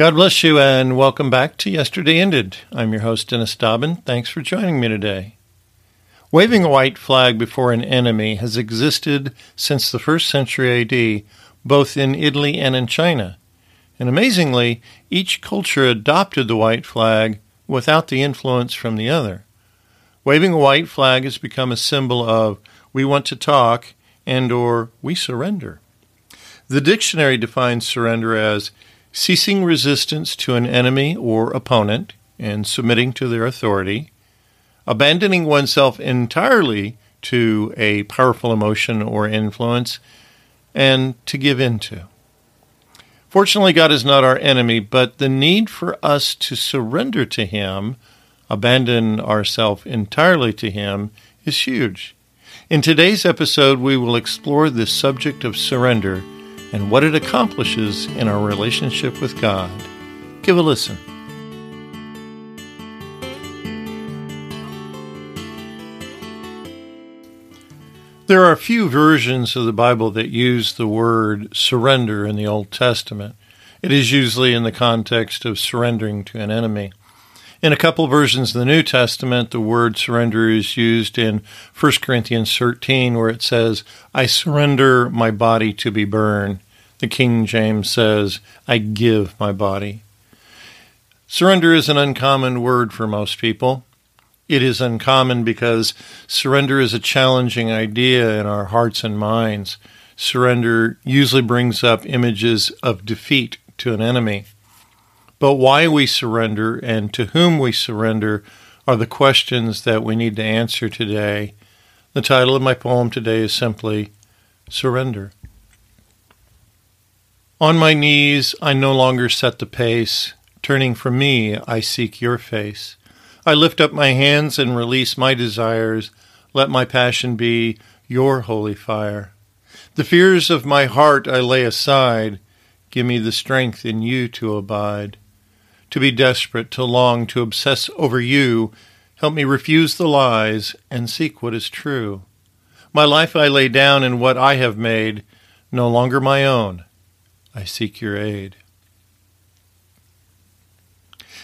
God bless you and welcome back to Yesterday Ended. I'm your host, Dennis Dobbin. Thanks for joining me today. Waving a white flag before an enemy has existed since the first century AD, both in Italy and in China. And amazingly, each culture adopted the white flag without the influence from the other. Waving a white flag has become a symbol of we want to talk and or we surrender. The dictionary defines surrender as ceasing resistance to an enemy or opponent and submitting to their authority, abandoning oneself entirely to a powerful emotion or influence, and to give in to. Fortunately, God is not our enemy, but the need for us to surrender to Him, abandon ourselves entirely to Him, is huge. In today's episode, we will explore the subject of surrender and what it accomplishes in our relationship with God. Give a listen. There are a few versions of the Bible that use the word surrender in the Old Testament. It is usually in the context of surrendering to an enemy. In a couple versions of the New Testament, the word surrender is used in 1 Corinthians 13, where it says, I surrender my body to be burned. The King James says, I give my body. Surrender is an uncommon word for most people. It is uncommon because surrender is a challenging idea in our hearts and minds. Surrender usually brings up images of defeat to an enemy. But why we surrender and to whom we surrender are the questions that we need to answer today. The title of my poem today is simply Surrender. On my knees, I no longer set the pace. Turning from me, I seek your face. I lift up my hands and release my desires. Let my passion be your holy fire. The fears of my heart I lay aside. Give me the strength in you to abide to be desperate, to long, to obsess over you. Help me refuse the lies and seek what is true. My life I lay down in what I have made, no longer my own. I seek your aid.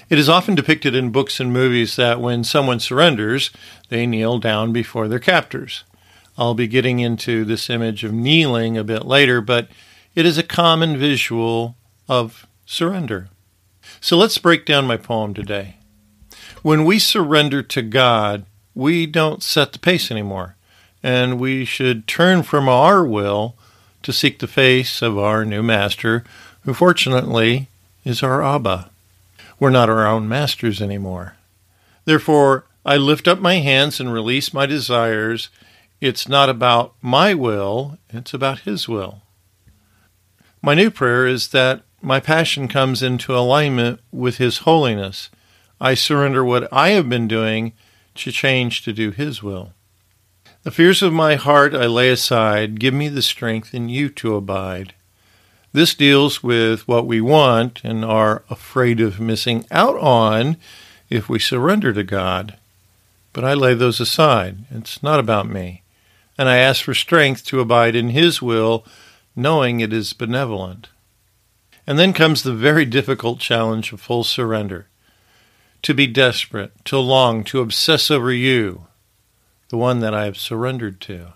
It is often depicted in books and movies that when someone surrenders, they kneel down before their captors. I'll be getting into this image of kneeling a bit later, but it is a common visual of surrender. So let's break down my poem today. When we surrender to God, we don't set the pace anymore, and we should turn from our will to seek the face of our new master, who fortunately is our Abba. We're not our own masters anymore. Therefore, I lift up my hands and release my desires. It's not about my will, it's about His will. My new prayer is that my passion comes into alignment with His holiness. I surrender what I have been doing to change to do His will. The fears of my heart I lay aside. Give me the strength in you to abide. This deals with what we want and are afraid of missing out on if we surrender to God. But I lay those aside. It's not about me. And I ask for strength to abide in His will, knowing it is benevolent. And then comes the very difficult challenge of full surrender to be desperate, to long, to obsess over you, the one that I have surrendered to.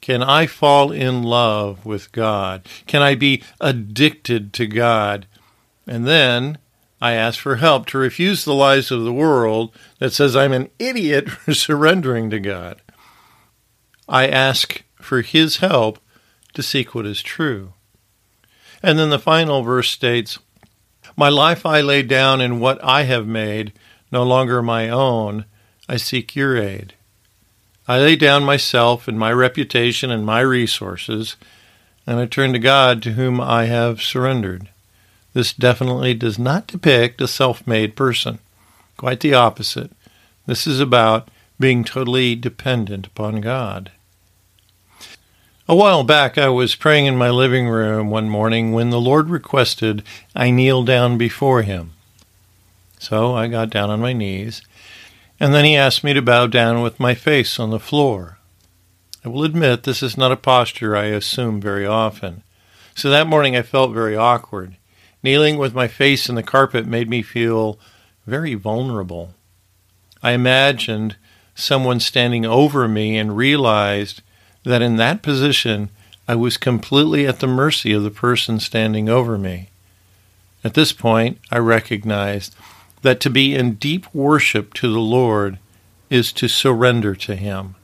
Can I fall in love with God? Can I be addicted to God? And then I ask for help to refuse the lies of the world that says I'm an idiot for surrendering to God. I ask for His help to seek what is true. And then the final verse states, My life I lay down in what I have made, no longer my own. I seek your aid. I lay down myself and my reputation and my resources, and I turn to God to whom I have surrendered. This definitely does not depict a self made person. Quite the opposite. This is about being totally dependent upon God. A while back, I was praying in my living room one morning when the Lord requested I kneel down before Him. So I got down on my knees, and then He asked me to bow down with my face on the floor. I will admit this is not a posture I assume very often. So that morning I felt very awkward, Kneeling with my face in the carpet made me feel very vulnerable. I imagined someone standing over me and realized that in that position I was completely at the mercy of the person standing over me. At this point, I recognized that to be in deep worship to the Lord is to surrender to Him.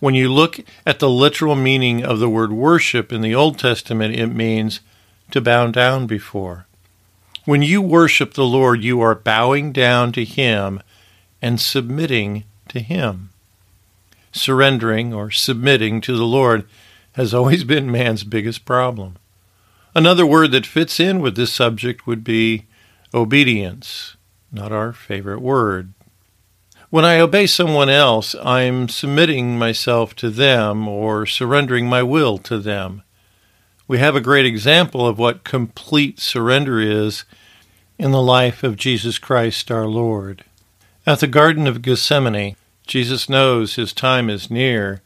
When you look at the literal meaning of the word worship in the Old Testament, it means to bow down before. When you worship the Lord, you are bowing down to Him and submitting to Him. Surrendering or submitting to the Lord has always been man's biggest problem. Another word that fits in with this subject would be obedience, not our favorite word. When I obey someone else, I'm submitting myself to them or surrendering my will to them. We have a great example of what complete surrender is in the life of Jesus Christ our Lord. At the Garden of Gethsemane, Jesus knows his time is near,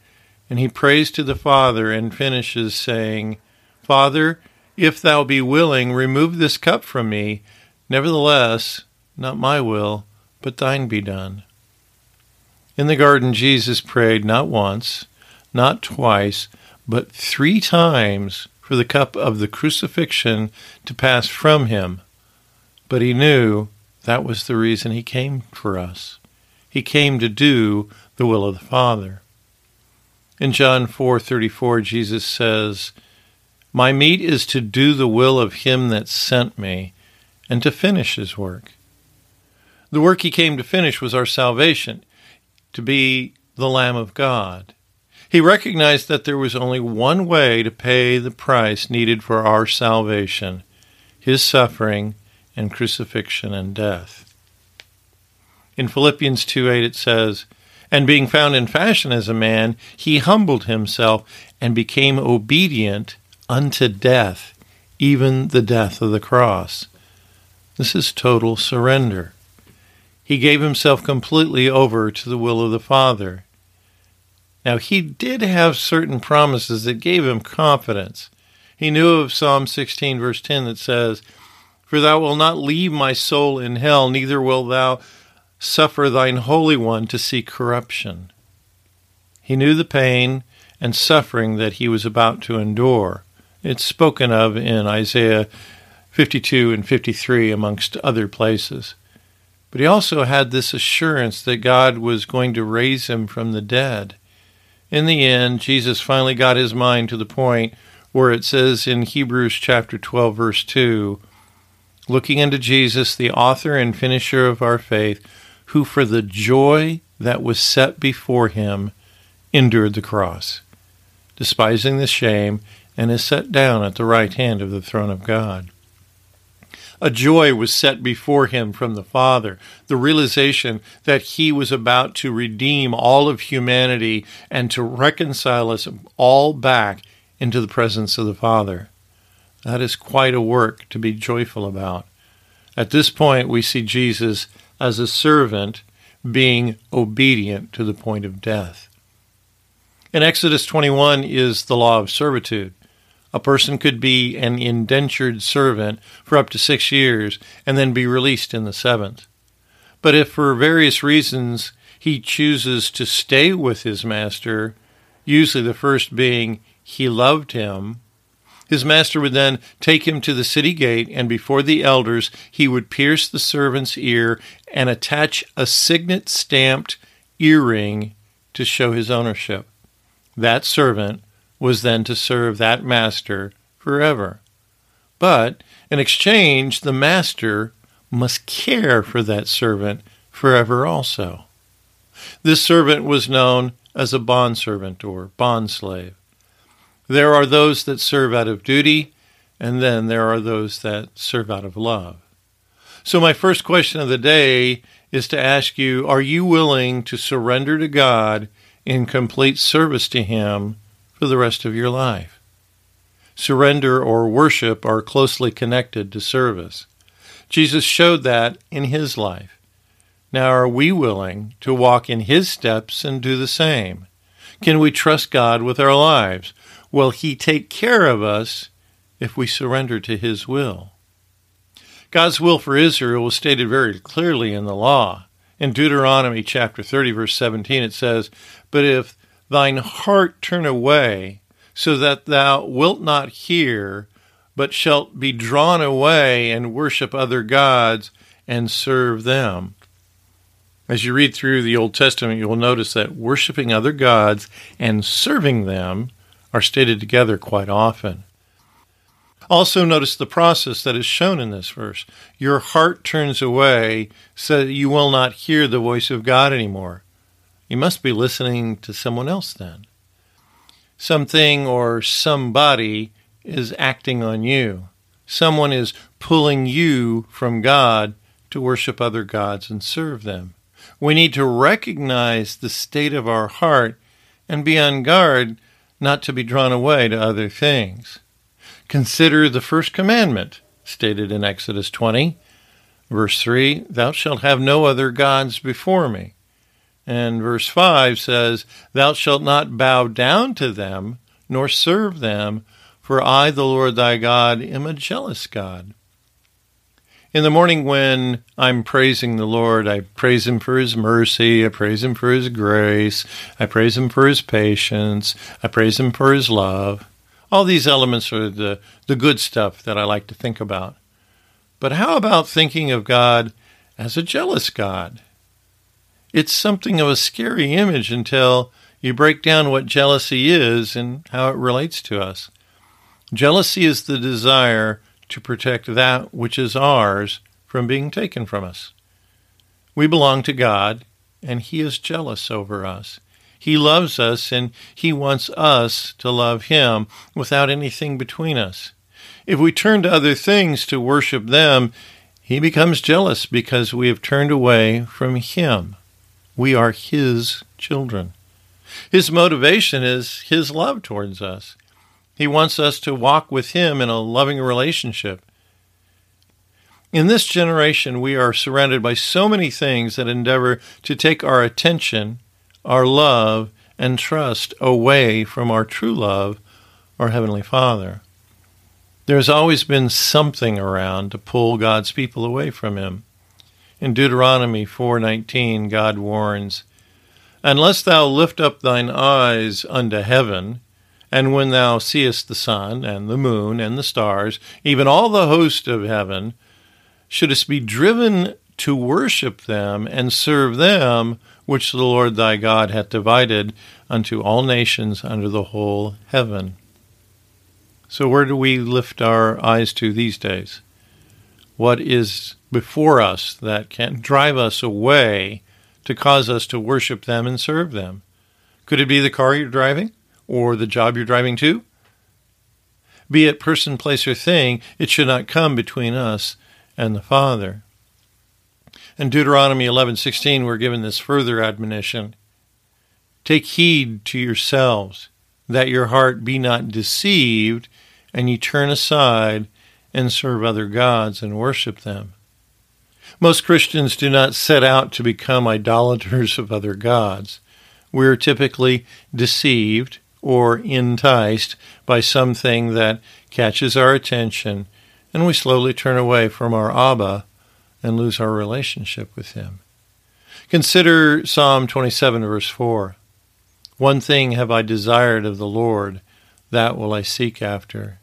and he prays to the Father and finishes saying, Father, if thou be willing, remove this cup from me. Nevertheless, not my will, but thine be done. In the garden, Jesus prayed not once, not twice, but three times for the cup of the crucifixion to pass from him. But he knew that was the reason he came for us. He came to do the will of the Father. In John 4:34 Jesus says, "My meat is to do the will of him that sent me and to finish his work." The work he came to finish was our salvation, to be the Lamb of God. He recognized that there was only one way to pay the price needed for our salvation his suffering and crucifixion and death. In Philippians 2 8 it says, And being found in fashion as a man, he humbled himself and became obedient unto death, even the death of the cross. This is total surrender. He gave himself completely over to the will of the Father. Now, he did have certain promises that gave him confidence. He knew of Psalm 16, verse 10, that says, For thou wilt not leave my soul in hell, neither wilt thou suffer thine Holy One to see corruption. He knew the pain and suffering that he was about to endure. It's spoken of in Isaiah 52 and 53, amongst other places. But he also had this assurance that God was going to raise him from the dead. In the end, Jesus finally got his mind to the point where it says in Hebrews chapter 12 verse 2, looking unto Jesus, the author and finisher of our faith, who for the joy that was set before him endured the cross, despising the shame, and is set down at the right hand of the throne of God. A joy was set before him from the Father, the realization that he was about to redeem all of humanity and to reconcile us all back into the presence of the Father. That is quite a work to be joyful about. At this point, we see Jesus as a servant being obedient to the point of death. In Exodus 21 is the law of servitude. A person could be an indentured servant for up to six years and then be released in the seventh. But if for various reasons he chooses to stay with his master, usually the first being he loved him, his master would then take him to the city gate, and before the elders he would pierce the servant's ear and attach a signet stamped earring to show his ownership. That servant was then to serve that master forever. But in exchange, the master must care for that servant forever also. This servant was known as a bondservant or bondslave. There are those that serve out of duty, and then there are those that serve out of love. So, my first question of the day is to ask you Are you willing to surrender to God in complete service to Him for the rest of your life. Surrender or worship are closely connected to service. Jesus showed that in his life. Now, are we willing to walk in his steps and do the same? Can we trust God with our lives? Will he take care of us if we surrender to his will? God's will for Israel was stated very clearly in the law. In Deuteronomy chapter 30, verse 17, it says, But if thine heart turn away, so that thou wilt not hear, but shalt be drawn away and worship other gods and serve them. As you read through the Old Testament, you will notice that worshiping other gods and serving them are stated together quite often. Also, notice the process that is shown in this verse. Your heart turns away so that you will not hear the voice of God anymore. You must be listening to someone else then. Something or somebody is acting on you. Someone is pulling you from God to worship other gods and serve them. We need to recognize the state of our heart and be on guard not to be drawn away to other things. Consider the first commandment stated in Exodus 20, verse 3 Thou shalt have no other gods before me. And verse 5 says, Thou shalt not bow down to them, nor serve them, for I, the Lord thy God, am a jealous God. In the morning, when I'm praising the Lord, I praise Him for His mercy, I praise Him for His grace, I praise Him for His patience, I praise Him for His love. All these elements are the, the good stuff that I like to think about. But how about thinking of God as a jealous God? It's something of a scary image until you break down what jealousy is and how it relates to us. Jealousy is the desire to protect that which is ours from being taken from us. We belong to God, and He is jealous over us. He loves us, and He wants us to love Him without anything between us. If we turn to other things to worship them, He becomes jealous because we have turned away from Him. We are His children. His motivation is His love towards us. He wants us to walk with Him in a loving relationship. In this generation, we are surrounded by so many things that endeavor to take our attention, our love, and trust away from our true love, our Heavenly Father. There's always been something around to pull God's people away from Him. In Deuteronomy 4:19, God warns, "Unless thou lift up thine eyes unto heaven, and when thou seest the sun and the moon and the stars, even all the host of heaven, shouldst be driven to worship them and serve them, which the Lord thy God hath divided unto all nations under the whole heaven. So, where do we lift our eyes to these days? What is before us that can drive us away to cause us to worship them and serve them? Could it be the car you're driving? Or the job you're driving to? Be it person, place, or thing, it should not come between us and the Father. In Deuteronomy 11:16 we're given this further admonition. Take heed to yourselves that your heart be not deceived and ye turn aside and serve other gods and worship them. Most Christians do not set out to become idolaters of other gods. We are typically deceived or enticed by something that catches our attention, and we slowly turn away from our Abba and lose our relationship with Him. Consider Psalm 27, verse 4. One thing have I desired of the Lord, that will I seek after,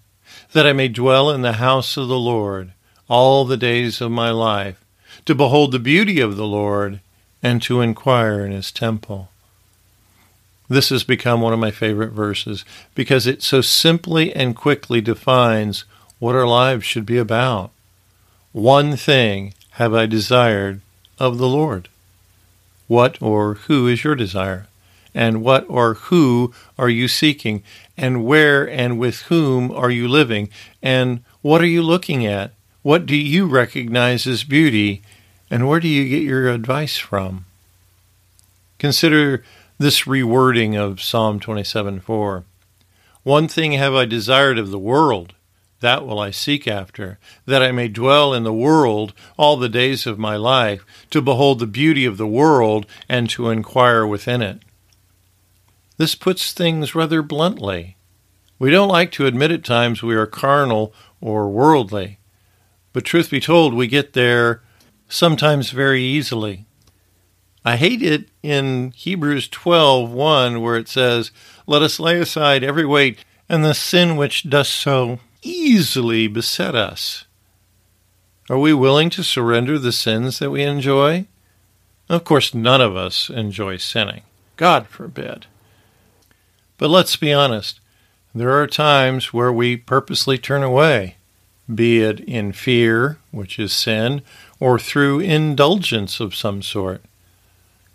that I may dwell in the house of the Lord all the days of my life, to behold the beauty of the Lord, and to inquire in his temple. This has become one of my favorite verses because it so simply and quickly defines what our lives should be about. One thing have I desired of the Lord. What or who is your desire? And what or who are you seeking? And where and with whom are you living? And what are you looking at? What do you recognize as beauty? And where do you get your advice from? Consider this rewording of Psalm 27:4. One thing have I desired of the world, that will I seek after, that I may dwell in the world all the days of my life, to behold the beauty of the world and to inquire within it. This puts things rather bluntly. We don't like to admit at times we are carnal or worldly, But truth be told, we get there sometimes very easily. I hate it in Hebrews 12:1 where it says, "Let us lay aside every weight and the sin which does so easily beset us." Are we willing to surrender the sins that we enjoy? Of course, none of us enjoy sinning. God forbid. But let's be honest. There are times where we purposely turn away, be it in fear, which is sin, or through indulgence of some sort.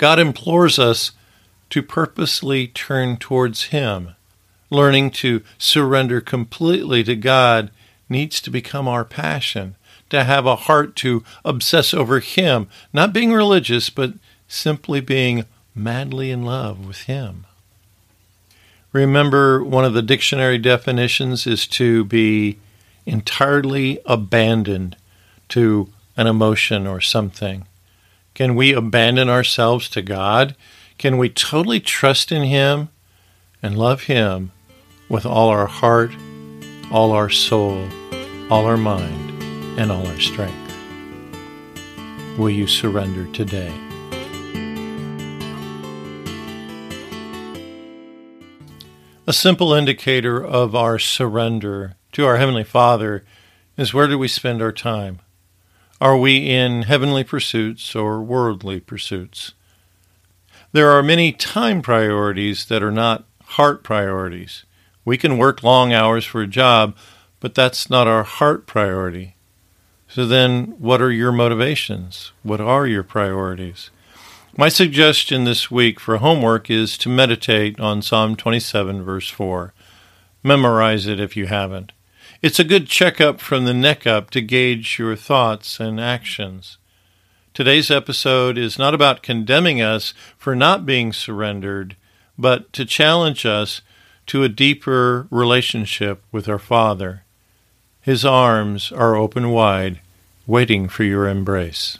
God implores us to purposely turn towards Him. Learning to surrender completely to God needs to become our passion to have a heart to obsess over Him, not being religious, but simply being madly in love with Him. Remember, one of the dictionary definitions is to be entirely abandoned to an emotion or something. Can we abandon ourselves to God? Can we totally trust in Him and love Him with all our heart, all our soul, all our mind? and all our strength. Will you surrender today? A simple indicator of our surrender to our Heavenly Father is where do we spend our time? Are we in heavenly pursuits or worldly pursuits? There are many time priorities that are not heart priorities. We can work long hours for a job, but that's not our heart priority. So then, what are your motivations? What are your priorities? My suggestion this week for homework is to meditate on Psalm 27, verse 4. Memorize it if you haven't. It's a good checkup from the neck up to gauge your thoughts and actions. Today's episode is not about condemning us for not being surrendered, but to challenge us to a deeper relationship with our Father. His arms are open wide, waiting for your embrace.